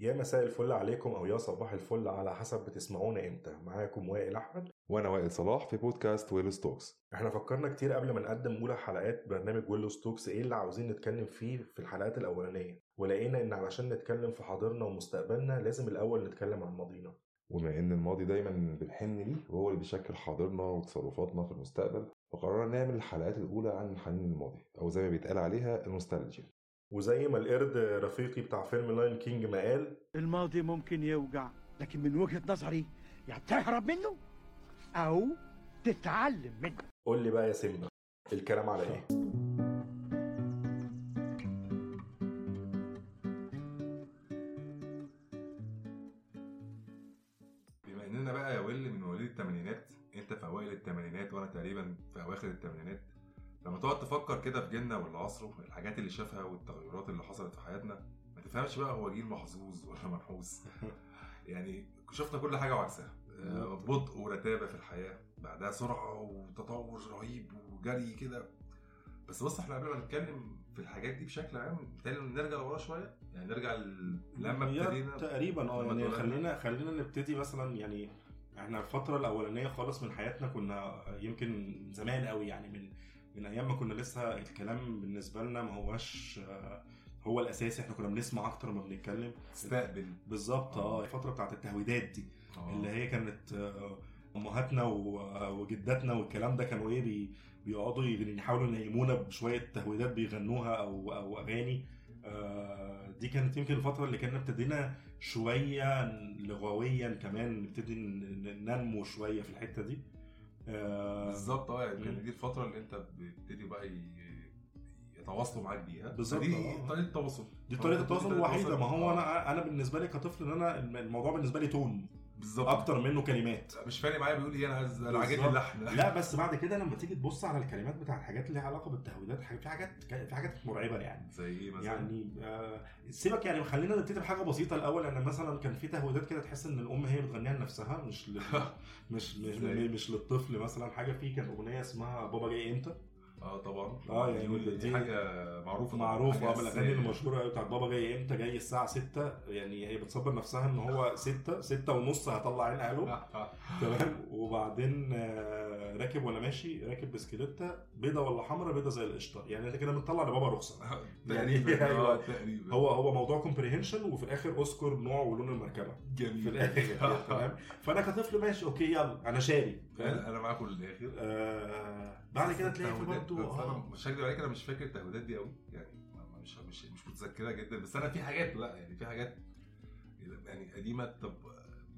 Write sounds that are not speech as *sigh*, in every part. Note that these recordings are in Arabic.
يا مساء الفل عليكم أو يا صباح الفل على حسب بتسمعونا إمتى. معاكم وائل أحمد. وأنا وائل صلاح في بودكاست ويل ستوكس. إحنا فكرنا كتير قبل ما نقدم أولى حلقات برنامج ويلو ستوكس إيه اللي عاوزين نتكلم فيه في الحلقات الأولانية؟ ولقينا إن علشان نتكلم في حاضرنا ومستقبلنا لازم الأول نتكلم عن ماضينا وبما إن الماضي دايما بنحن ليه وهو اللي بيشكل حاضرنا وتصرفاتنا في المستقبل فقررنا نعمل الحلقات الأولى عن الحنين للماضي أو زي ما بيتقال عليها النوستالجيا. وزي ما القرد رفيقي بتاع فيلم Lion King ما قال الماضي ممكن يوجع لكن من وجهة نظري يا تهرب منه أو تتعلم منه. قول لي بقى يا سيمبا الكلام على إيه؟ بما إننا بقى يا وائل من مواليد الثمانينات أنت في أوائل الثمانينات وأنا تقريبا في أواخر الثمانينات لما تقعد تفكر كده في جيلنا واللي عصره الحاجات اللي شافها والتغيرات اللي حصلت في حياتنا ما تفهمش بقى هو جيل محظوظ ولا منحوس *laughs* يعني شفنا كل حاجة وعكسها. آه، بطء ورتابة في الحياة بعدها سرعة وتطور رهيب وجري كده. بس بص إحنا قبل ما نتكلم في الحاجات دي بشكل عام بالتالي نرجع لورا شوية. يعني نرجع لما ابتدينا تقريبا آه يعني. خلينا خلينا نبتدي مثلا يعني إحنا الفترة الأولانية خالص من حياتنا كنا يمكن زمان قوي يعني من من أيام ما كنا لسه الكلام بالنسبة لنا ما هوش آه، هو الأساسي إحنا كنا بنسمع أكتر ما بنتكلم. تستقبل بالظبط آه الفترة بتاعت التهويدات دي آه. اللي هي كانت آه، أمهاتنا وجداتنا والكلام ده كانوا إيه بي بيقعدوا يحاولوا ينيمونا بشوية تهويدات بيغنوها أو أو أغاني. آه، دي كانت يمكن الفترة اللي كنا ابتدينا شوية لغويا كمان نبتدي ننمو شوية في الحتة دي. آه، بالظبط آه يعني دي الفترة اللي انت بتبتدي بقى يتواصلوا معاك بيها. بالظبط، دي آه. طريقة التواصل. دي طريقة التواصل الوحيدة. ما هو آه. أنا أنا بالنسبة لي كطفل إن أنا الموضوع بالنسبة لي تون. بالظبط أكتر منه كلمات مش فارق معايا بيقول إيه أنا عايز أنا عاجبني. اللحن لا بس بعد كده لما تيجي تبص على الكلمات بتاع الحاجات اللي ليها علاقة بالتهويدات حاجة- في حاجات في حاجات مرعبة يعني زي إيه مثلا يعني آه سيبك يعني خلينا نبتدي بحاجة بسيطة الأول ان مثلا كان في تهويدات كده تحس إن الأم هي بتغنيها لنفسها مش. *laughs* مش مش, إزاي؟ مش للطفل مثلا حاجة في كان أغنية اسمها بابا جاي إمتى آه طبعا. آه، يعني دي, دي- حاجة معروفة معروفة آه من الاغاني أساسية. المشهورة قوي بتاعت بابا جاي إمتى؟ جاي الساعة 6 يعني هي بتصبر نفسها إن هو 6 6 ونص هطلع عين أهله *laughs* تمام. وبعدين آه، راكب وأنا ماشي راكب بسكليتة بيضة ولا حمرا بيضة زي القشطة. يعني أنت كده بنطلع لبابا رخصة. *laughs* يعني- آه *laughs* أيوة. تقريبا. هو هو موضوع comprehension وفي الآخر أذكر نوع ولون المركبة. جميل. في الآخر تمام. فأنا كطفل ماشي okay يلا. أنا شاري. أنا معاكم للآخر. آه بعد كده تلاقي برضه مش هكدب عليك أنا مش فاكر التهويدات دي قوي يعني مش مش مش متذكرها جدا. بس أنا في حاجات لا يعني في حاجات يعني قديمة. طب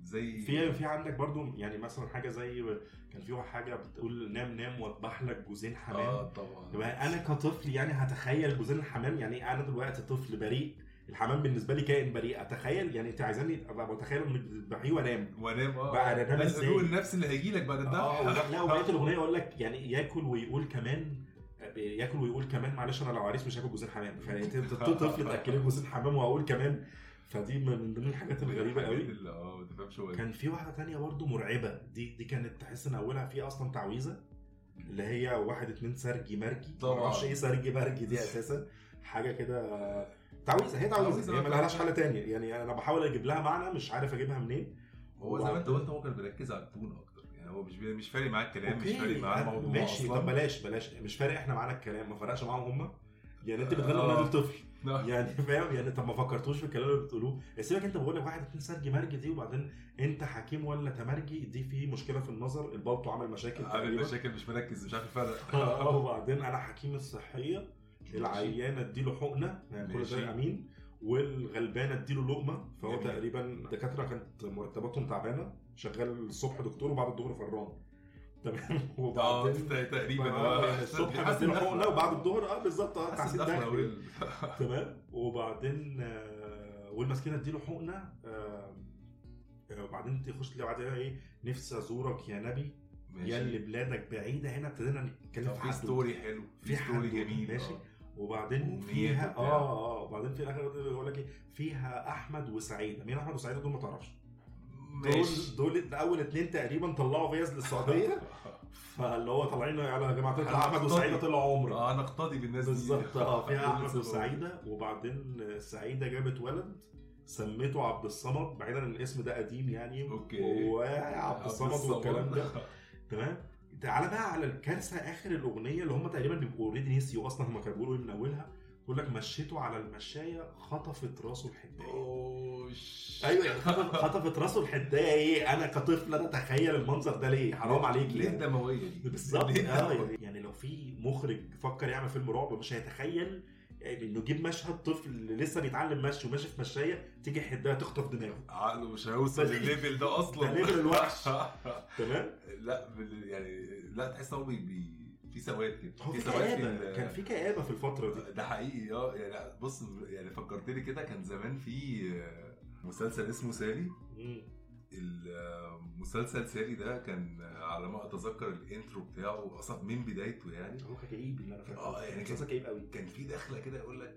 زي في في عندك برضو يعني مثلا حاجة زي كان في حاجة بتقول نام نام واذبح لك جوزين حمام. آه طبعا. أنا كطفل يعني هتخيل جوزين الحمام؟ يعني أنا دلوقتي طفل بريء. الحمام بالنسبة لي كائن بريء. أتخيل؟ يعني أنت عايزاني أبقى متخيل انك بتذبحيه وانام وانام آه. بقى ده إزاي؟ الهدوء النفسي اللي هيجي لك بعد الذبح ولا- لا وبقية الأغنية يقول لك يعني ياكل ويقول كمان ياكل ويقول كمان معلش أنا لو عريس مش هاكل جوزين حمام. فانت طفل تاكلني جوزين حمام وأقول كمان. فدي من ضمن الحاجات الغريبة قوي. آه ما هو إيه. كان في واحدة تانية برضو مرعبة. دي دي كانت تحس إن أولها فيها أصلا تعويذة اللي هي واحد اتنين سرجي مرجي. طبعا. معرفش إيه سرجي مرجي دي *laughs* أساسا. حاجة كده تعويذة هي تعويذة. هي ملهاش حل تاني. يعني أنا بحاول أجيب لها معنى مش عارف أجيبها منين. هو زي ما أنت قلت هو كان بيركز على التون أكتر. يعني هو مش. مش فارق معاه الكلام مش فارق معاه أنا- الموضوع ماشي. طب بلاش بلاش. مش فارق إحنا معانا الكلام. ما فرقش معاهم هم يعني أنت بتغني آه. اغنيه لطفل. لا. *laughs* يعني فاهم؟ يعني طب ما فكرتوش في الكلام اللي بتقولوه. سيبك أنت بقول لك واحد اتنين سرجي مرجي دي وبعدين أنت حكيم ولا تمرجي دي في مشكلة في النظر. البلطو عمل مشاكل عامل. مشاكل مش مركز مش عارف الفرق *laughs* آه وبعدين أنا حكيم الصحية. العيانه اديله حقنة يعني كل ماشي. ده أمين. والغلبانه اديله لقمة فهو جميل. تقريبا الدكاترة كانت مرتباتهم تعبانة. شغال الصبح دكتور وبعد الظهر فران. *laughs* تمام. وبعدين تقريبا. آه، يعني الصبح بديله حقنة وبعد الظهر آه بالظبط آه تحسين وال- *laughs* تمام. وبعدين آه، والمسكينة اديله حقنة آه، آه، وبعدين تخش تلاقي بعدها إيه نفسي أزورك يا نبي. يا اللي ماشي بلادك بعيدة هنا ابتدينا نتكلم في. story حلو. في story جميل. ماشي. آه. وبعدين فيها وبتاع. آه آه وبعدين في الآخر يقول لك إيه؟ فيها أحمد وسعيده مين أحمد وسعيده دول ما تعرفش؟ دول دول أول اتنين تقريبا طلعوا فيز للسعودية. *laughs* فاللي هو طالعين يلا يا جماعة أنا أحمد. وسعيده طلعوا عمرة. آه نقتدي بالناس دي. بالظبط آه فيها *laughs* أحمد. وسعيدة. وبعدين سعيدة جابت ولد سميته عبد الصمد بعيدا إن الاسم ده قديم يعني. okay. وعبد الصمد والكلام ده. تمام؟ تعالى بقى على الكارثة آخر الأغنية اللي هم تقريبا بيبقوا already نسيوا أصلا هم كانوا بيقولوا إيه من أولها يقول لك مشيته على المشاية خطفت راسه الحداية. اوش أيوه يعني خطف- خطفت راسه الحداية. إيه أنا كطفل أنا أتخيل المنظر ده ليه؟ حرام عليك ليه. الدموية دي؟ بالظبط؟ يعني, يعني لو في مخرج فكر يعمل فيلم رعب مش هيتخيل يعني إنه يجيب مشهد طفل لسه بيتعلم مشي وماشي في مشاية تيجي حدايه تخطف دماغه. عقله مش هيوصل للل level ده *laughs* أصلا. ده level الوحش. *laughs* تمام؟ لا يعني لا تحس إن هو بي, في سواد كده. هو في سواد كآبة. كان في كآبة في الفترة دي. ده حقيقي آه يعني بص يعني فكرتني كده كان زمان في آه، مسلسل اسمه سالي. مم. المسلسل سالي ده كان على ما أتذكر ال intro بتاعه أصلا من بدايته يعني. هو كان كئيب اللي أنا فاكره آه يعني كان- كئيب قوي. كان في دخلة كده يقول لك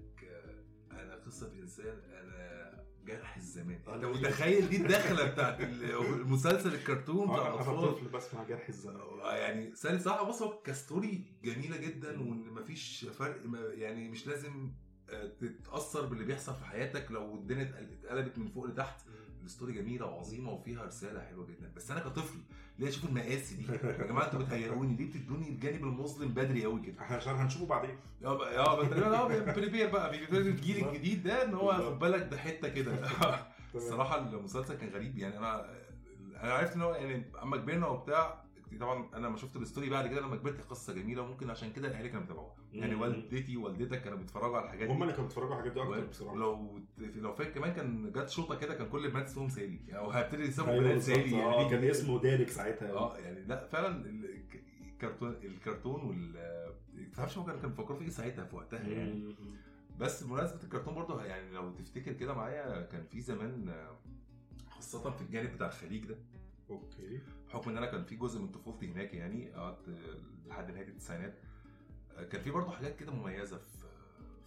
أنا قصة إنسان أنا جرح الزمان. آه، أنت. متخيل دي الدخلة بتاعت ال- المسلسل الكرتون بتاع آه، أنا الأطفال؟ طفل بسمع جرح الزمان. آه، يعني سالي صح بص هو ك story جميلة جدا وإن مفيش فرق ما- يعني مش لازم تتأثر باللي بيحصل في حياتك لو الدنيا اتقل- اتقلبت من فوق لتحت. ال story جميلة وعظيمة وفيها رسالة حلوة جدا. بس أنا كطفل ليه أشوف المآسي دي؟ يا جماعة أنتوا بتهيئوني ليه بتدوني الجانب المظلم بدري قوي كده؟ إحنا عشان هنشوفه بعدين. آه آه prepare بقى بيبتدي الجيل. الجديد ده إن هو. خد بالك ده حتة كده *laughs* الصراحه المسلسل كان غريب يعني أنا أنا عرفت إن هو يعني أما كبرنا وبتاع طبعا أنا لما شفت ال story بعد كده لما كبرت قصة جميلة وممكن عشان كده الاهالي كانوا بيتابعوها يعني. والدتي ووالدتك كانوا بيتفرجوا على الحاجات هم دي اللي كانوا بيتفرجوا على الحاجات دي أكتر بصراحة ولو لو فاكر كمان كان جت شوطه كده كان كل البنات اسمهم سالي يعني أو هبتدي يسموا أيوة بنات. سالي آه، يعني كان اسمه dark ساعتها آه يعني لا فعلا ال- الكرتون الكرتون وال ما تفهمش هو كان كان بيفكروا في إيه ساعتها في وقتها يعني. بس بمناسبة الكرتون برضه يعني لو تفتكر كده معايا كان في زمان آه، خاصة في الجانب بتاع الخليج ده أوكي بحكم إن أنا كان في جزء من طفولتي هناك يعني قعدت آه، لحد نهاية التسعينات آه، كان في برضه حاجات كده مميزة في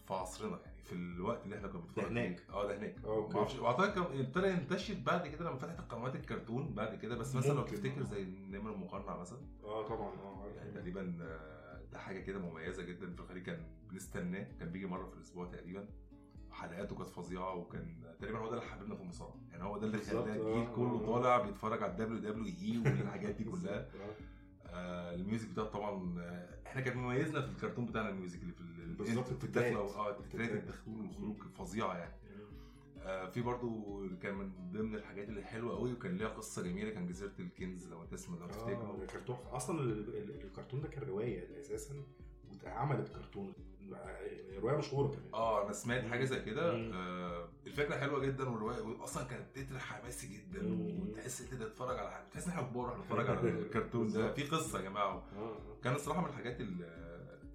في عصرنا يعني في الوقت اللي إحنا كنا بنتفرج هناك. آه ده هناك. ما أعرفش واعتقد ابتدى ينتشر بعد كده لما فتحت القنوات الكرتون بعد كده بس مثلا لو تفتكر آه. زي النمر المقنع مثلا آه طبعا آه. يعني تقريبا آه، ده حاجة كده مميزة جدا في الخليج كان بنستناه كان بيجي مرة في الأسبوع تقريبا حلقاته كانت فظيعة وكان تقريبا هو ده اللي حببنا في المصارعة يعني هو ده اللي خلى آه، الجيل كله آه. طالع بيتفرج على ال WWE والحاجات دي *laughs* كلها آه. آه ال music بتاعه طبعا آه إحنا كان مميزنا في الكرتون بتاعنا ال music اللي في ال- بالظبط، في الدخلة. آه التترات. الدخول والخروج فظيعة يعني آه في برضو كان من ضمن الحاجات اللي حلوة قوي وكان ليها قصة جميلة كان جزيرة الكنز لو تسمع لو آه ده كان تحفه أصلا ال- ال- الكرتون ده كان رواية أساسا واتعملت كرتون رواية مشهورة كمان. آه أنا سمعت حاجة زي كده. آه الفكرة حلوة جدا والرواية أصلا كانت تتر حماسي جدا. وتحس أنت تتفرج على حاجة تحس إن إحنا كبار إحنا بنتفرج على *laughs* الكرتون ده. في قصة يا جماعة. آه آه. كان الصراحة من الحاجات ال-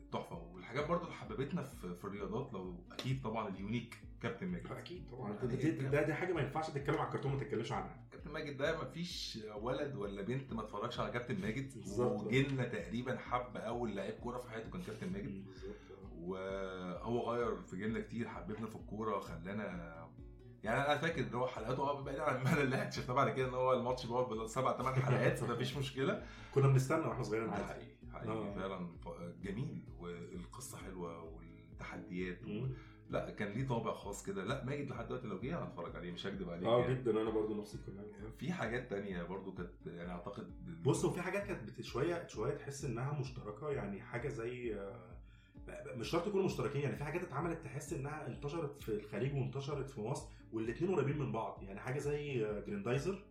التحفه والحاجات برضو اللي حببتنا في, في الرياضات لو أكيد طبعا اليونيك كابتن ماجد. أكيد طبعا. يعني دي, دي, ده- دي حاجة ما ينفعش تتكلم على الكرتون ما تتكلمش عنها. كابتن ماجد ده ما فيش ولد ولا بنت ما اتفرجش على كابتن ماجد. بالظبط. وجيلنا تقريبا حب أول لعيب كورة في حياته كان كابتن ماجد. بالظبط. وهو غير في جيلنا كتير حببنا في الكورة خلانا يعني أنا فاكر ان هو حلقاته آه بعيد عن الملل اللي إحنا شفناه بعد كده إن هو الماتش بيقعد بالسبع ثمان حلقات فما فيش مشكلة كنا بنستنى وإحنا صغيرين ده. حقيقي حقيقي آه. فعلا جميل والقصة حلوة والتحديات مم. لا كان ليه طابع خاص كده لا ماجد لحد دلوقتي لو جه هنتفرج عليه مش هكدب عليك آه يعني. جدا أنا برضو نفس الكلام يعني في حاجات تانية برضو كانت يعني أعتقد بص هو في حاجات كانت شوية شوية تحس إنها مشتركة يعني حاجة زي آه، مش شرط يكونوا مشتركين يعني في حاجات اتعملت تحس إنها انتشرت في الخليج وانتشرت في مصر والاثنين قريبين من بعض يعني حاجة زي جريندايزر.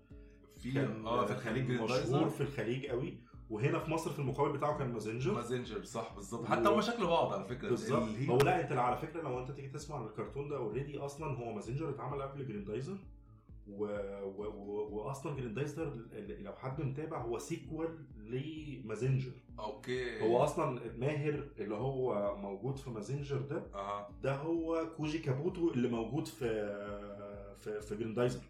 في آه في الخليج مشهور في الخليج قوي وهنا في مصر في المقابل بتاعه كان مازنجر. مازنجر صح بالظبط. حتى هم شكل بعض على فكرة. بالظبط. هو لا انت على فكرة لو انت تيجي تسمع عن الكرتون ده already أصلا هو مازنجر اتعمل قبل جريندايزر. و... و... و... واصلا جريندايزر لو حد متابع هو sequel لمازنجر okay. هو أصلا ماهر اللي هو موجود في مازنجر ده. أها. ده هو كوجي كابوتو اللي موجود في في, في جريندايزر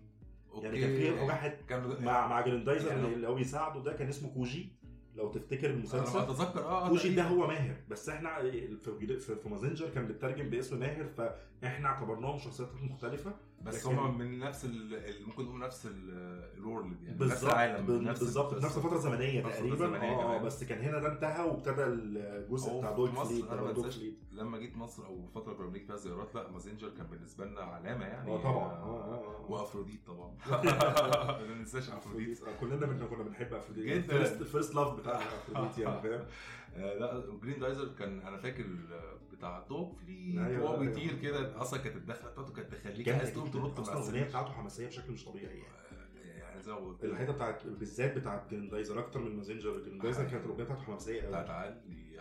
okay يعني كان في واحد كان مع مع جريندايزر يعني- اللي هو بيساعده ده كان اسمه كوجي. لو تفتكر أنا المسلسل. أتذكر آه كوجي ده. هو ماهر. بس إحنا في في في مازنجر كان بيترجم باسم ماهر فإحنا اعتبرناهم شخصيات مختلفة. بس لكن- هم من نفس ال- ممكن نقول نفس ال- ال world يعني نفس بالظبط العالم بال- نفس بالظبط في نفس الفترة الزمنية نفس تقريبا. آه. بس كان هنا ده انتهى وابتدى الجزء بتاع دوق فليد لما جيت مصر أو فترة كنا بنيجي فيها زيارات لا مازنجر كان بالنسبة لنا علامة يعني آه طبعا. آه آه آه. وأفروديت طبعا. *laughs* *laughs* ما ننساش أفروديت. آه، كلنا كنا بنحب أفروديت. جدا. ال first love بتاعنا *laughs* أفروديت يعني فاهم؟ آه، لا جريندايزر كان أنا فاكر آه، بتاع دوق فليد أيوة، وهو أيوة. بيطير كده أصلا كانت الدخلة بتاعته كانت تخليك عايز تقوم. تنط أصلا الأغنية. بتاعته حماسية بشكل مش طبيعي يعني آه، يعني زي ما قلت الحتة بتاعت بالذات بتاعت جريندايزر أكتر من مازنجر جريندايزر كانت الأغنية بتاعته حماسية بتاعت قوي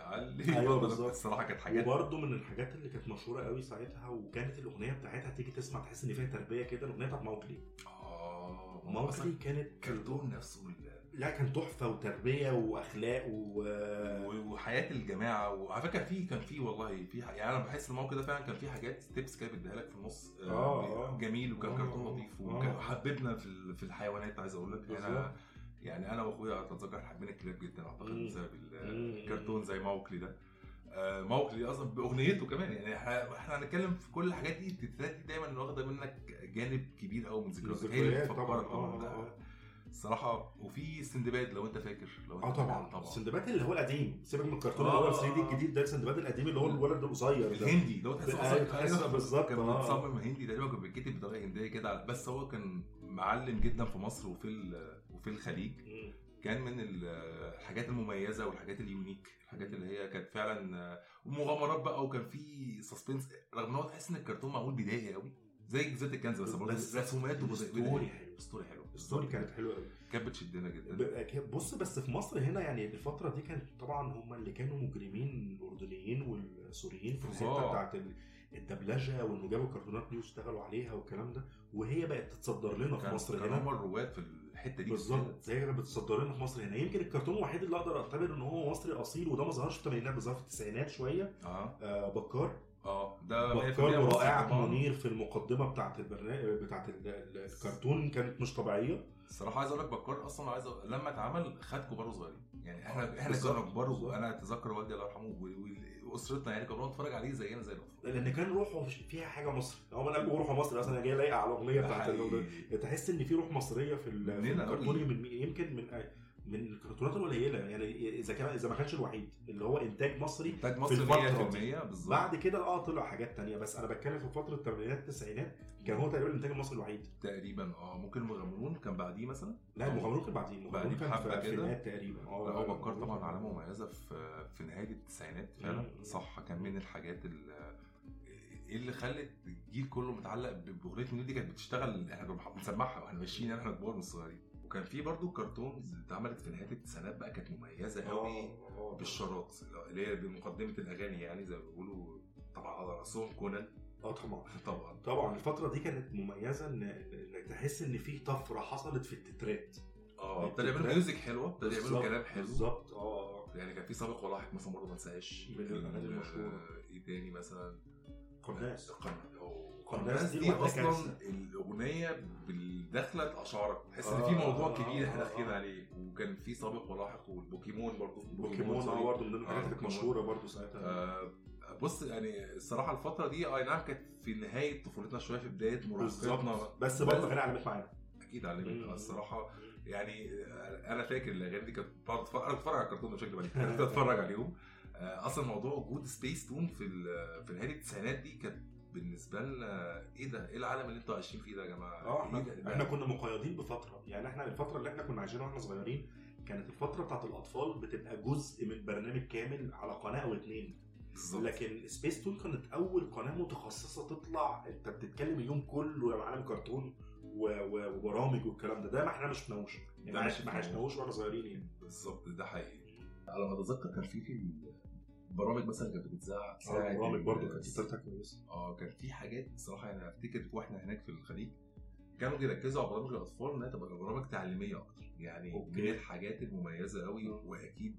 علي علي أيوة *laughs* برضه بالظبط. الصراحة كانت حاجات وبرده من الحاجات اللي كانت مشهورة قوي ساعتها وكانت الأغنية بتاعتها تيجي تسمع تحس إن فيها تربية كده الأغنية بتاعت موكلي آه موكلي كانت كرتون نفسه لا كان تحفة وتربية وأخلاق و وحياة الجماعة وعلى فكرة في كان في والله في ح- يعني أنا بحس الموقف ده فعلا كان في حاجات تيبس كده بيديها لك في النص آه، آه. جميل وكان آه، كرتون آه، لطيف آه. وكان حببنا في في الحيوانات عايز أقول لك بالظبط. أنا يعني أنا وأخويا أتذكر حبينا الكلاب جدا أعتقد. بسبب. الكرتون زي موكلي ده آه، موكلي أصلا بأغنيته كمان يعني إحنا إحنا هنتكلم في كل الحاجات دي التترات دي دايما واخدة منك جانب كبير قوي من ذكرياتك هي اللي بتفكرك طبعا طبعا آه ده آه الصراحه وفي سندباد لو أنت فاكر لو أنت آه طبعا. طبعا. السندباد اللي هو القديم سيبك من الكرتون آه، اللي هو 3D آه. الجديد ده السندباد القديم اللي هو الولد القصير ده. الهندي اللي هو تحس أيوة، أصلا تحس أيوة، بالظبط، كان آه. متصمم هندي تقريبا كان بيتكتب بطريقة هندية كده بس هو كان معلم جدا في مصر وفي وفي الخليج. كان من ال- الحاجات المميزة والحاجات ال unique الحاجات اللي هي كانت فعلا مغامرات بقى وكان في suspense رغم إن هو تحس إن الكرتون معمول بدائي قوي زي جزيرة الكنز بس برضه بس رسومات story حلو story حلو. ال story كانت حلوة قوي كانت بتشدنا جدا. بص بس في مصر هنا يعني الفترة دي كانت طبعا هم اللي كانوا مجرمين الأردنيين والسوريين في فظاع. بتاعت ال- الدبلجة وإنه جابوا كرتونات دي واشتغلوا عليها والكلام ده. وهي بقت تتصدر لنا في مصر هنا. هم الرواد في الحتة دي. بالظبط زي ما بتصدر لنا في مصر هنا. يمكن الكرتون الوحيد اللي أقدر أعتبر إن هو مصري أصيل وده ما ظهرش في الثمانينات ده ظهر في التسعينات شوية. آه. آه بكار. آه ده 100% بكار طبعاً. منير في المقدمة بتاعت البرنامج بتاعت ال- ال- الكرتون كانت مش طبيعية الصراحة عايز أقول لك بكار أصلا عايز أقول... لما اتعمل خد كبار وصغيرين يعني إحنا إحنا بالظبط، كنا كبار. وأنا أتذكر والدي الله يرحمه وأسرتنا يعني كنا بنتفرج عليه زينا زي الأطفال لأن كان روحه فيها حاجة مصري هو قلبه روحه مصري أصلا جاي لايقة على الأغنية بتاعت. تحس إن في روح مصرية في الكرتون. من يمكن من من الكرتونات القليلة. يعني إذا كان إذا ما كانش الوحيد اللي هو إنتاج مصري إنتاج في مصر الفترة 100% بالظبط. بعد كده آه طلع حاجات تانية. بس أنا بتكلم في فترة الثمانينات التسعينات كان هو تقريبا الإنتاج المصري الوحيد. تقريبا آه ممكن المغامرون كان بعديه مثلا؟ لا المغامرون كان بعدين المغامرون كان في. الفينات تقريبا. آه هو بكار طبعا علامه مميزة في في نهاية التسعينات فعلا. صح كان من الحاجات ال- إيه اللي خلت الجيل كله متعلق بأغنية منير دي كانت بتشتغل إحنا بنسمعها وإحنا ماشيين إحنا كبار مش صغيرين. وكان في برضه كرتونز اتعملت في نهاية التسعينات بقى كانت مميزة قوي آه آه بالشراط اللي هي بمقدمة الأغاني يعني زي ما بيقولوا طبعا على رأسهم كونان. آه طبعا. طبعا. طبعا الفترة دي كانت مميزة ان انك تحس إن في طفرة حصلت في التترات. آه ابتدى يعملوا music حلوة ابتدى يعملوا كلام حلو. بالظبط. آه يعني كان في سابق ولاحق مثلا برضه ما انساهاش. من الأغاني ال- المشهورة. إيه تاني مثلا؟ قناص. قناص. قناص دي أصلا. الأغنية بالدخله اشعارك تحس إن في موضوع آه، كبير إحنا داخلين. عليه وكان في سابق ولاحق والبوكيمون برضه بوكيمون آه. برضه من الحاجات آه، اللي كانت. مشهورة برضه ساعتها آه، بص يعني الصراحة الفترة دي أي نعم كانت في نهاية طفولتنا شوية في بداية مراهقتنا بس برضه اغاني علمت معانا أكيد علمت. الصراحة يعني أنا فاكر الأغاني دي كانت بقعد أنا بتفرج على الكرتون بشكل عام كنت بتفرج عليهم آه، أصلا موضوع وجود سبيس تون في في نهاية التسعينات دي كانت بالنسبة لنا إيه ده؟ إيه العالم اللي أنتوا عايشين فيه ده يا جماعة؟ آه إحنا إيه إحنا كنا مقيدين بفترة. يعني إحنا الفترة اللي إحنا كنا عايشينها وإحنا صغيرين كانت الفترة بتاعت الأطفال بتبقى جزء من برنامج كامل على قناة أو اتنين. بالظبط. لكن سبيس تون كانت أول قناة متخصصة تطلع. انت بتتكلم اليوم كله يا معلم كرتون وبرامج والكلام ده. ده ما إحنا ما شفناهوش. يعني ما. عشناهوش وإحنا صغيرين يعني. بالظبط ده حقيقي. على ما أتذكر كان في في برامج مثلا كانت بتتذاع ساعة برامج برضه كانت تترتها كويسه آه كان في حاجات بصراحه يعني أفتكر وإحنا هناك في الخليج كانوا بيركزوا على برامج الأطفال إنها تبقى برامج تعليمية أكتر. يعني. من الحاجات المميزة قوي وأكيد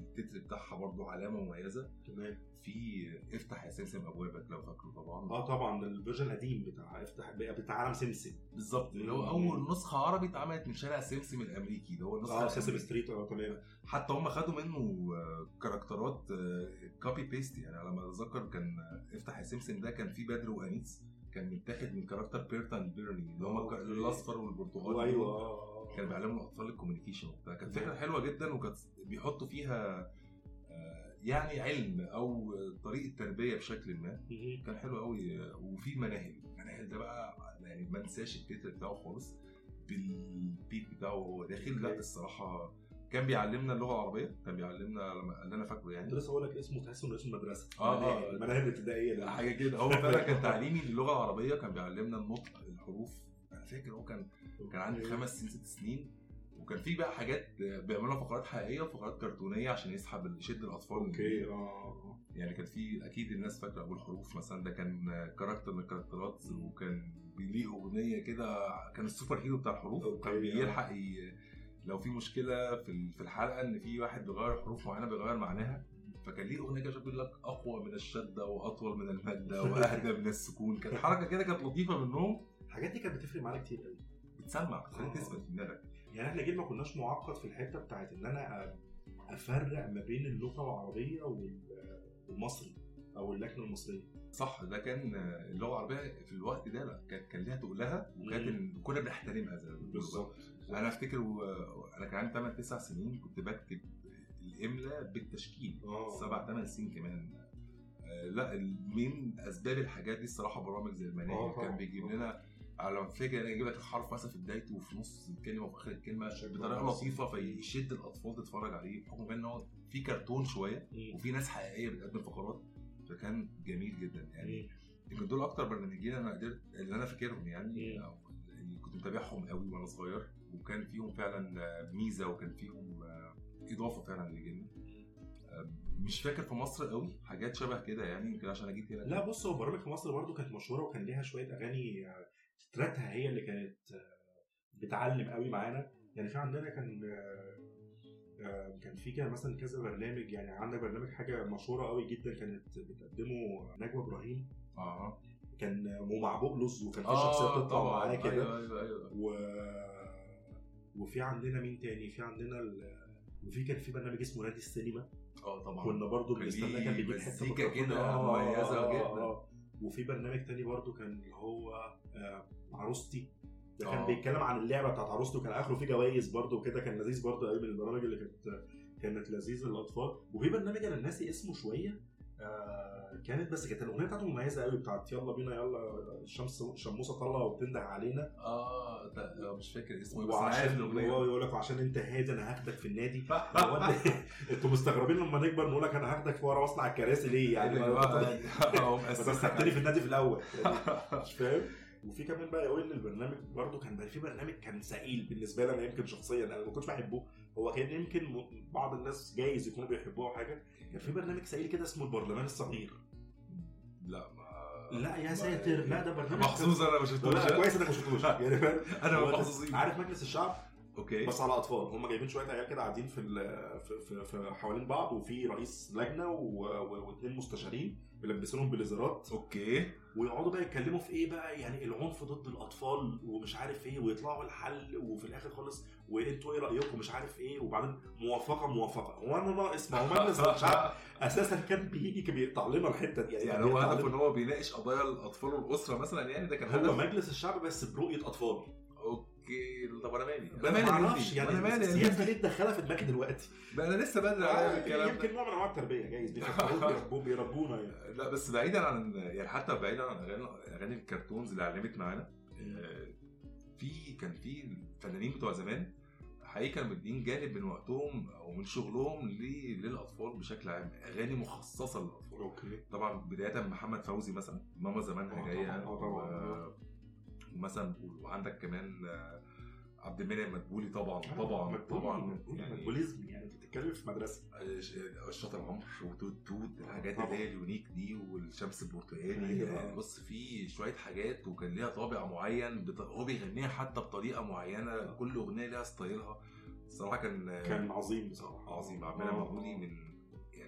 التتر بتاعها برضه علامة مميزة تمام في افتح يا سمسم أبوابك لو فاكره طبعا آه طبعا ال version القديم بتاع افتح بتاع عالم سمسم بالظبط اللي هو. أول نسخة عربي اتعملت من شارع سمسم الأمريكي اللي هو النسخه آه الأمريكي. Street آه تمام حتى هم خدوا منه آه، character ات copy paste يعني على ما أتذكر كان آه، افتح يا سمسم ده كان فيه بدر وأنيس كان متاخد من character Bert and Ernie اللي هم. الأصفر والبرتقالي أيوه. آه. كان بيعلموا الأطفال الكوميونيكيشن وبتاع كانت فكرة حلوة جدا وكانت بيحطوا فيها آه، يعني علم أو طريقة تربية بشكل ما. كان حلو قوي وفي مناهل المناهل ده بقى يعني ما انساش التتر بتاعه خالص. بالبيت بتاعه وهو داخل. لا. الصراحة كان بيعلمنا اللغة العربية. كان بيعلمنا اللي أنا فاكره كنت يعني لسه أقول لك اسمه تحس انه اسم مدرسه المناهج- آه. المناهج الابتدائية ده حاجة كده. هو فعلا كان تعليمي للغة العربية. كان بيعلمنا النطق الحروف. أنا فاكر هو كان كان عندي خمس سنين ست سنين. وكان في بقى حاجات بيعملوها فقرات حقيقية وفقرات كرتونية عشان يسحب يشد الأطفال okay آه يعني كان في أكيد الناس فاكرة أبو الحروف مثلا ده كان character من ال character ات وكان ليه أغنية كده كان ال superhero بتاع الحروف وكان بيلحق ي... لو في مشكلة في في الحلقة إن في واحد بيغير حروف معينة بيغير معناها فكان ليه أغنية كده بيقول لك أقوى من الشدة وأطول من المدة *laughs* وأهدى من السكون. كانت حركة كده كانت لطيفة منهم. الحاجات دي كانت بتفرق معانا كتير قوي بتسمع بتخليك آه. تثبت في دماغك يعني إحنا جيل ما كناش معقد في الحتة بتاعت إن أنا أفرق ما بين اللغة العربية وال- والمصري أو اللكنة المصرية. صح ده كان اللغة العربية في الوقت ده لا كان كان ليها تقلها وكانت كنا بنحترمها زي بيقولوا. أنا أفتكر و... أنا كان عندي 8 9 سنين كنت بكتب الاملاء بالتشكيل. آه. سبع ثمان سنين كمان. آه، لأ من أسباب الحاجات دي الصراحة برامج زي آه، المناهج طبعاً. كان بيجيب لنا على فاكر يجيب لك الحرف مثلا في بدايته وفي نص الكلمة وفي آخر الكلمة بطريقة. لطيفة فيشد الأطفال تتفرج عليه بحكم إن هو في كرتون شوية. وفي ناس حقيقية بتقدم فقرات فكان جميل جدا يعني. يمكن دول أكتر برنامجين أنا قدرت اللي أنا فاكرهم يعني اللي كنت متابعهم قوي وأنا صغير وكان فيهم فعلا ميزة وكان فيهم إضافة فعلا للجن آه، مش فاكر في مصر قوي حاجات شبه كده يعني يمكن عشان أجيب هنا لا بص هو برامج في مصر برضو كانت مشهورة وكان ليها شوية أغاني آه، تتراتها هي اللي كانت آه، بتعلم قوي معانا. يعني في عندنا كان آه، آه، كان في كده مثلا كذا برنامج. يعني عندك برنامج حاجة مشهورة قوي جدا كانت بتقدمه نجوى إبراهيم. آه كان ومع بوبلوس وكان في آه شخصيات تطلع طبعا. معاه كده. أيوه أيوه أيوه. و... وفي عندنا مين تاني؟ في عندنا ال... وفي كان في برنامج اسمه نادي السينما. آه طبعا. كنا برضو ليه كان بيجيب حتة مزيكا. كده آه، مميزة آه، جدا. وفي برنامج تاني برضو كان اللي هو آه، عروستي. ده كان آه. بيتكلم عن اللعبة بتاعت عروسته وكان آخره فيه جوائز برضو وكده. كان لذيذ برضو قوي من البرامج اللي كانت كانت لذيذة للأطفال. وفي برنامج أنا ناسي اسمه شوية آه كانت بس كانت الأغنية بتاعته مميزة قوي بتاعت يلا بينا يلا الشمس شموسة طالعة وبتنده علينا. آه ده- آه، مش فاكر اسمه إيه، بس عارف وعشان الأغنية. هو يقول لك عشان أنت هادي أنا هاخدك في النادي. *laughs* *laughs* أنتوا مستغربين لما نكبر نقول لك أنا هاخدك ورا مصنع الكراسي ليه؟ يعني ما *laughs* مؤسسك دخلتني في النادي في الأول. يعني مش فاهم؟ وفي كمان بقى يقول إن البرنامج برضو كان بقى في برنامج كان ثقيل بالنسبة لي أنا يمكن شخصيا أنا ما كنتش بحبه. هو كان يمكن بعض الناس جايز يكونوا بيحبوه حاجة كان في برنامج ثقيل كده اسمه البرلمان الصغير. لا ما لا يا ساتر لا ده برنامج محظوظ أنا ما شفتوش. لا كويس إنك ما شفتوش. يعني *laughs* أنا محظوظين. عارف مجلس الشعب؟ okay. بس على أطفال. هم جايبين شوية عيال كده قاعدين في, في, في, حوالين بعض وفي رئيس لجنة واثنين مستشارين بيلبسونهم بليزرات. أوكي. ويقعدوا بقى يتكلموا في إيه بقى؟ يعني العنف ضد الأطفال ومش عارف إيه ويطلعوا الحل وفي الآخر خالص وانتوا إيه رأيكم؟ مش عارف إيه. وبعدين موافقة موافقة. هو أنا ناقص ما هو مجلس *laughs* الشعب أساسا كان بيجي كان بيقطع لنا الحتة دي. يعني هو بيقطع هدفه إن هو بيناقش قضايا الأطفال والأسرة مثلا يعني؟ ده كان هو مجلس الشعب بس برؤية أطفال. طب أنا مالي؟ أنا ما مالي أعرفش. يعني أنا مالي السياسة ليه تدخلها في دماغي دلوقتي. بقى أنا لسه بدري على الكلام ده. يمكن نوع من أنواع التربية جايز. *laughs* بيربونا بيربونا يعني. لا بس بعيدا عن يعني حتى بعيدا عن اغاني ال cartoons اللي علمت معانا آه، في كان في الفنانين بتوع زمان حقيقي كانوا مدين جانب من وقتهم أو من شغلهم للأطفال بشكل عام. أغاني مخصصة للأطفال. okay. طبعا بداية محمد فوزي مثلا ماما زمانها آه جاية آه ومثلا وعندك كمان آه، عبد المنعم مدبولي طبعا طبعا طبعا يعني مدبوليزم يعني انت بتتكلم في مدرسة. الشاطر عمرو وتوت توت الحاجات. اللي هي ال unique دي والشمس البرتقالي أيوة. يعني بص في شوية حاجات وكان ليها طابع معين بط... هو بيغنيها حتى بطريقة معينة كل أغنية ليها style ها. الصراحه كان كان عظيم بصراحة. عظيم. عبد المنعم مدبولي من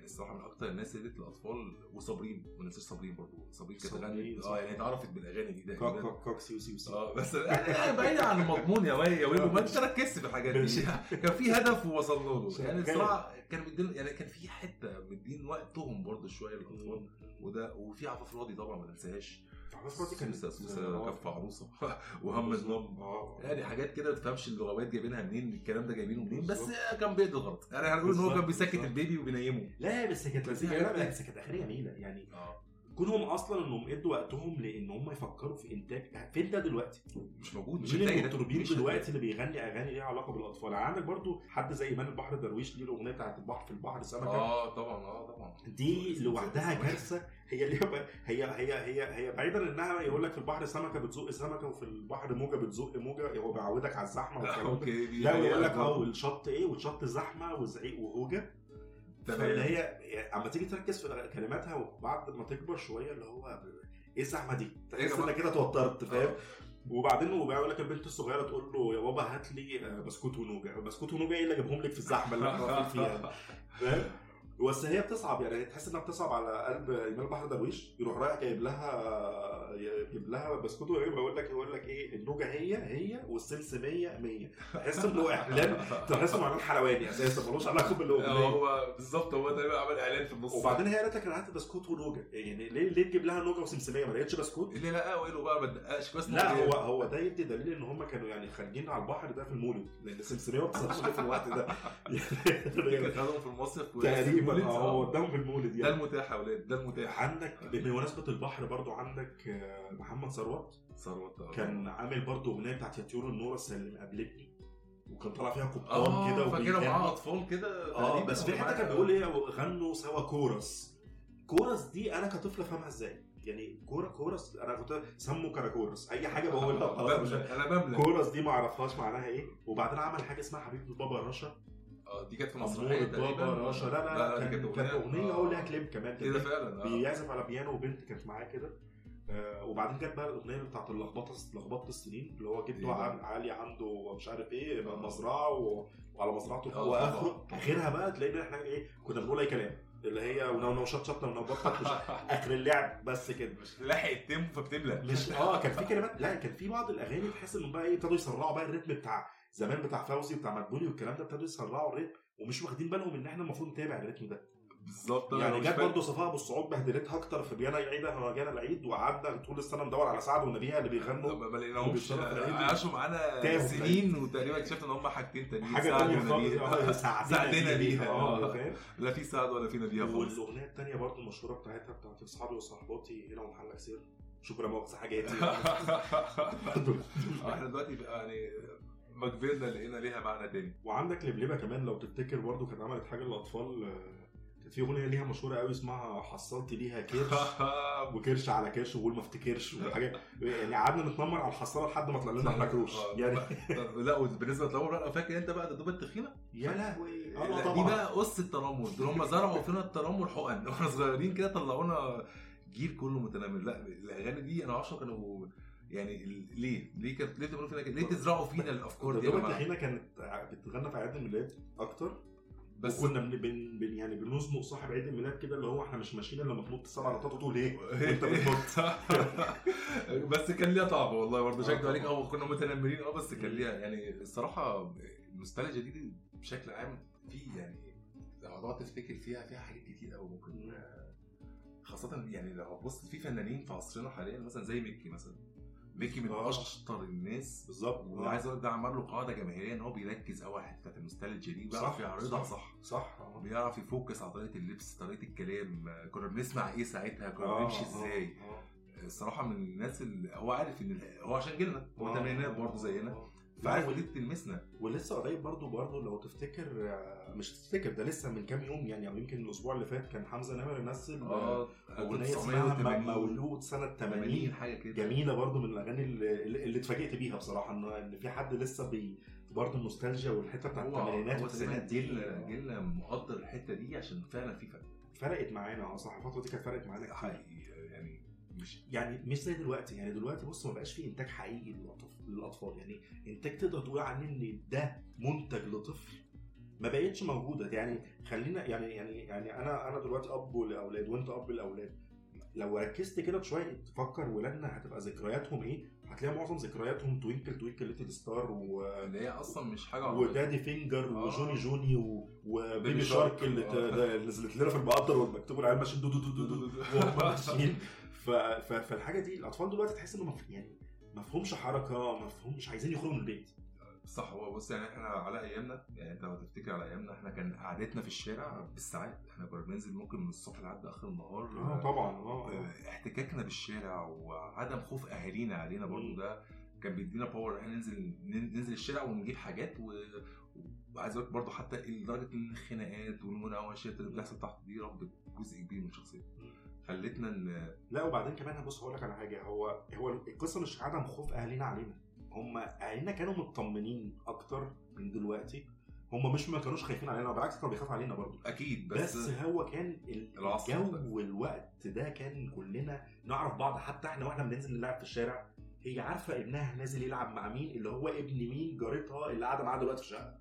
يعني الصراحة من أكتر الناس اللي ادت للأطفال وصابرين ما ننساش صابرين برضه صابرين كانت غنت آه. يعني اتعرفت بالأغاني دي كوك كوك كوك سيو سيو سيو. آه بس يعني بعيد عن المضمون يا وي يا وي ما انت ركزت في الحاجات دي. كان في هدف ووصلنا له. يعني. الصراحة كان مدين يعني كان في حتة مدين وقتهم برضه شوية للأطفال. وده وفي عفاف راضي طبعا ما ننساهاش. كان كف عروسة. *laughs* وهم النوم. يعني حاجات كده ما تفهمش اللغويات جايبينها منين الكلام ده جايبينه منين بس بالظبط. كان بيقضي الغرض. يعني هنقول إن هو كان بيسكت. البيبي وبينيمه. لا بس كانت بس كانت اغنيه جميلة. يعني آه. كونهم أصلا إنهم إدوا وقتهم لإن هم يفكروا في إنتاج فين ده دلوقتي؟ مش موجود مش مين المطربين دلوقتي. اللي بيغني أغاني ليها علاقة بالأطفال. يعني عندك برضو حد زي إيمان البحر درويش ليه الأغنية بتاعت البحر في البحر سمكه آه طبعا آه طبعا. دي لوحدها كارثة. هي اللي هي هي هي هي هي بعيدا إنها يقول لك في البحر سمكه بتزق سمكة وفي البحر موجة بتزق موجة هو بيعودك على الزحمة والكلام ده. لا ويقول لك آه والشط إيه؟ والشط زحمة وزعيق وهوجه فاللي هي اما تيجي تركز في كلماتها وبعد ما تكبر شوية اللي هو إيه الزحمة دي؟ تحس جماعة؟ انك كده اتوترت فاهم؟ آه. وبعدين وبيقول لك البنت الصغيرة تقول له يا بابا هات لي آه، بسكوت ونوجا بسكوت ونوجا إيه اللي اجيبهم لك في الزحمة اللي إحنا واقفين فيها *laughs* فاهم؟ بس هي بتصعب يعني تحس إنها بتصعب على قلب ايمان بحر درويش يروح رايح جايب لها يجيب لها بسكوت ويقول يقول لك يقول لك إيه النوجة هي هي والسمسميه 100 تحس إنه إعلان تحس إنه اعلان حلواني أساسا ملوش علاقه بالاغنيه هو بالظبط هو تقريبا عمل إعلان في النص. وبعدين هي قالت لك أنا هات بسكوت ونوجة. يعني ليه ليه تجيب لها نوجة وسمسميه ما لقيتش بسكوت. اللي لا؟ وقالوا بقى ما تدققش كويس لا هو هو ده يدي دليل إن هم كانوا يعني خارجين على البحر ده في المولد لأن السمسميه ما بتصرفش في الوقت ده. *laughs* كان خدهم في المصيف تقريبا. المولد، آه هو قدامهم في المولد ده يعني. المتاح يا أولاد ده المتاح. عندك بمناسبة البحر برضو عندك آه، محمد ثروت. ثروت. كان عامل برضو أغنية بتاعت يا طيور النورس اللي مقابلتني وكان طالع فيها قبطان آه كده فاكرها. معاه أطفال كده آه بس في حتة كان بيقول إيه غنوا سوا كورس. كورس دي أنا كطفل افهمها إزاي؟ يعني كورة كورس أنا كنت سموا كراكورس أي حاجة بقولها *laughs* خلاص. أنا بملى كورس دي ما أعرفهاش معناها إيه. وبعدين عمل حاجة اسمها حبيبة بابا رشا. آه دي كانت في مسرحيه تقريبا. رشا. لا لا, لا, كان كانت أغنية آه. هو ليها كليب كمان. كده فعلا آه. بيعزف على بيانو وبنت كانت معاه كده. آه وبعدين جت بقى الأغنية بتاعت اللخبطة لخبطة السنين اللي هو جدو علي عنده مش عارف إيه آه. مزرعة و... وعلى مزرعته. آه، واخره آخرها بقى تلاقينا إحنا إيه كنا بنقول أي كلام. اللي هي *laughs* ونو نو شط شط بط مش آخر اللعب بس كده. مش لاحق ال tempo فبتملى مش آه كان في *laughs* كلمات لا كان في بعض الأغاني تحس انهم بقى إيه ابتدوا يسرعوا بقى ال rhythm بتاع زمان بتاع فوزي وبتاع مدبولي والكلام ده ابتدوا يسرعوا ال rhythm ومش واخدين بالهم إن إحنا المفروض نتابع ال rhythm ده بالظبط يعني جت. برضه صفاء أبو السعود بهدلتها أكتر في جانا العيد أهو جانا العيد وقعدنا طول السنة ندور على سعد والنبيها اللي بيغنوا ما لقيناهمش العيد. عاشوا معانا سنين وتقريبا اكتشفت إن هم حاجتين تانيين حاجة سعد تانية ونبيها. آه، سعدنا *laughs* بيها آه آه. فاهم لا في سعد ولا في نبيها خالص والأغنية الثانية برضه المشهورة بتاعتها بتاعت أصحابي وصحباتي هنا ومحلك سر شكرا مؤاخذه حاجاتي برضه. إحنا دلوقتي بقى يعني ما كبرنا لقينا ليها معنى تاني. وعندك لبلبة كمان لو تفتكر برضه كانت عملت حاجة للأطفال آه، كانت في أغنية ليها مشهورة قوي اسمها حصلت ليها كرش. *laughs* وكرش على كرش وقول ما افتكرش وحاجات يعني قعدنا نتنمر على الحصاله لحد ما طلع لنا إحنا كروش آه، يعني لا وبالنسبة للتنمر بقى فاكر انت بقى دبوب التخينة؟ يا لهوي. آه دي بقى قص التنمر دول هم زرعوا فينا التنمر حقن. *laughs* وإحنا صغيرين كده طلعونا جيل كله متنمر. لا الأغاني دي أنا عشرة كانوا يعني ليه؟ ليه كانت ليه بتعملوا فينا كده؟ ليه تزرعوا فينا الأفكار دي؟ التخينه كانت بتغنى في أعياد الميلاد أكتر؟ بس وكنا بن بن بن يعني بنزنق صاحب عيد الميلاد كده اللي هو إحنا مش ماشيين إلا لما تنط سبع نطات وتقول إيه؟ *laughs* وأنت بتنط. *laughs* بس كان ليها طعم والله برضه شكله عليك. آه كنا متنمرين آه بس كان ليها يعني الصراحة النوستالجيا دي بشكل عام في يعني لو هتقعد تفتكر فيها فيها حاجات كتير قوي ممكن خاصة يعني لو هتبص في فنانين في عصرنا حاليا مثلا زي ميكي مثلا. ميكي من. اشطر الناس بالظبط وعايز أقول ده عمل له قاعدة جماهيرية إن هو بيركز قوي على حتة النوستالجيا دي صح، وبيعرف يعرضها صح. صح صح. بيعرف يفوكس على طريقة اللبس طريقة الكلام كنا بنسمع إيه ساعتها كنا آه، بنمشي آه، إزاي آه. الصراحة من الناس اللي هو عارف إن هو عشان جيلنا هو تمانينات برضه زينا. فعارف لا، ودي بتلمسنا ولسه قريب برضو برضو لو تفتكر آه، مش تفتكر ده لسه من كام يوم يعني أو يمكن الأسبوع اللي فات كان حمزة نمر نزل آه، آه أغنية اسمها 1980 مولود سنة 80 80 حاجة كده. جميلة برضو من الأغاني اللي, اللي اتفاجئت بيها بصراحة إن في حد لسه بي برضه النوستالجيا والحتة بتاعت الثمانينات والتسعينات دي. جيلنا مقدر الحتة دي عشان فعلا في فرق. فرقت معانا آه صح الفترة دي كانت فرقت معانا كتير. حقيقي يعني مش يعني مش زي دلوقتي يعني دلوقتي بص ما بقاش في إنتاج حقيقي للأطفال يعني إنتاج تقدر تقول عنه إن ده منتج لطفل ما بقتش موجودة يعني خلينا يعني يعني يعني أنا أنا دلوقتي أب لأولاد وأنت أب لأولاد لو ركزت كده شوية تفكر ولادنا هتبقى ذكرياتهم إيه هتلاقي معظم ذكرياتهم twinkle twinkle little star و... اللي هي أصلا مش حاجة عربية. و daddy finger آه. و Johnny Johnny و... و baby baby shark. اللي ت- آه. اللي نزلت لنا في المقدر والمكتوب العيال ماشيين دو دو دو دو دو *laughs* ف... ف... فالحاجة دي الأطفال دلوقتي تحس إنه. يعني مفهومش حركة مفهوم مش عايزين يخرجوا من البيت. صح هو بص يعني إحنا على أيامنا يعني أنت لو تفتكر على أيامنا إحنا كان قعدتنا في الشارع بالساعات. إحنا كنا بننزل ممكن من الصبح لحد آخر النهار. آه طبعا آه آه، احتكاكنا بالشارع وعدم خوف أهالينا علينا برضو. ده كان بيدينا باور إحنا ننزل ننزل الشارع ونجيب حاجات و... وعايز أقول برضه حتى لدرجة إن الخناقات والمناوشات اللي بتحصل تحت دي ربت جزء كبير من شخصيتنا. خلتنا إن لا وبعدين كمان بص هقول لك على حاجة. هو هو القصة مش عدم خوف أهالينا علينا. هم أهالينا كانوا مطمنين أكتر من دلوقتي. هم مش ما كانوش خايفين علينا بالعكس كانوا بيخافوا علينا برضه. أكيد بس, بس, هو كان الجو. والوقت ده كان كلنا نعرف بعض. حتى إحنا وإحنا بننزل نلعب في الشارع هي عارفة ابنها نازل يلعب مع مين؟ اللي هو ابن مين؟ جارتها اللي قاعدة معاها دلوقتي في الشقه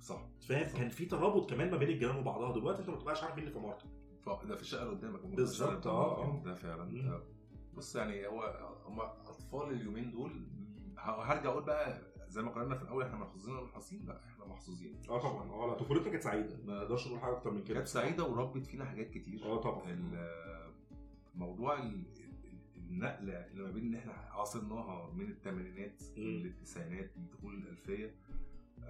صح. فاهم. كان في ترابط كمان ما بين الجيران وبعضها. دلوقتي أنت ما بتبقاش عارف مين اللي في ف- ده في اللي قدامك بالظبط، آه،. قدامك، ده فعلا. آه. بص يعني هو هم أطفال اليومين دول هرجع أقول بقى زي ما قلنا في الأول إحنا محظوظين ولا محظوظين؟ لا إحنا محظوظين. آه طبعا. آه لا طفولتنا كانت سعيدة. ما نقدرش نقول حاجة أكتر من كده. كانت سعيدة وربت فينا حاجات كتير. آه طبعا. موضوع ال- ال- النقلة اللي ما بين إن إحنا عاصرناها من الثمانينات. للتسعينات لدخول الالفيه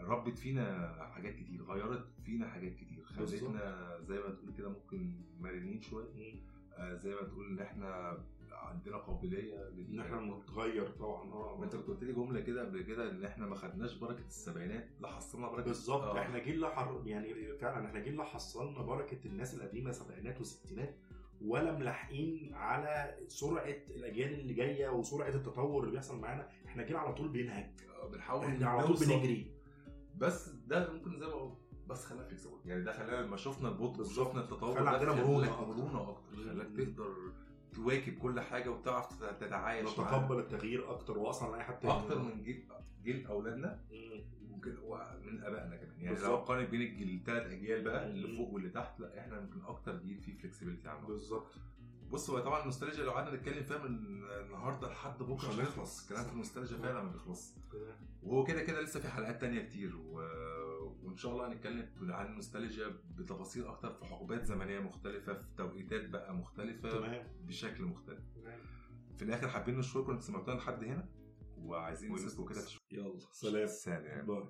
ربت فينا حاجات كتير غيرت فينا حاجات كتير. خلتنا زي ما تقول كده ممكن مرنين شوية. آه، زي ما تقول إن إحنا عندنا قابلية إن إحنا نتغير طبعا. آه. وانت كنت قلت لي جملة كده قبل كده إن إحنا ما خدناش بركة السبعينات لا حصلنا بركة. بالظبط. آه. إحنا جيل حر... يعني فعلا إحنا جيل حصلنا بركة الناس القديمة سبعينات وستينات ولا ملاحقين على سرعة الأجيال اللي جاية وسرعة التطور اللي بيحصل معانا. إحنا جيل على طول بينهج. آه، بنحاول على طول. بنجري. بس ده ممكن زي ما قلت بس خلانا فليكسبل يعني ده خلانا لما شفنا البطء. وشفنا التطور خلى عندنا خلاك مرونة أكتر. مرونة أكتر. خلاك تقدر تواكب كل حاجة وتعرف تتعايش نتقبل التغيير أكتر واصلا اي حد تاني أكتر من جيل جيل أولادنا ومن آبائنا كمان يعني لو بالظبط. قارن بين الجيل الثلاث أجيال بقى اللي. فوق واللي تحت لا إحنا يمكن أكتر جيل فيه فلكسبيتي عنه بالظبط بص هو طبعا النوستالجيا لو قعدنا نتكلم فيها من النهارده لحد بكرة مش هنخلص. الكلام في النوستالجيا فعلا ما بيخلص. وهو كده كده لسه في حلقات تانية كتير و... وإن شاء الله هنتكلم عن النوستالجيا بتفاصيل أكتر في حقبات زمنية مختلفة في توقيتات بقى مختلفة تمام. بشكل مختلف. تمام. في الآخر حابين نشكركم أنتوا سمعتونا لحد هنا وعايزين نسيبكم كده يلا سلام. سلام. باي.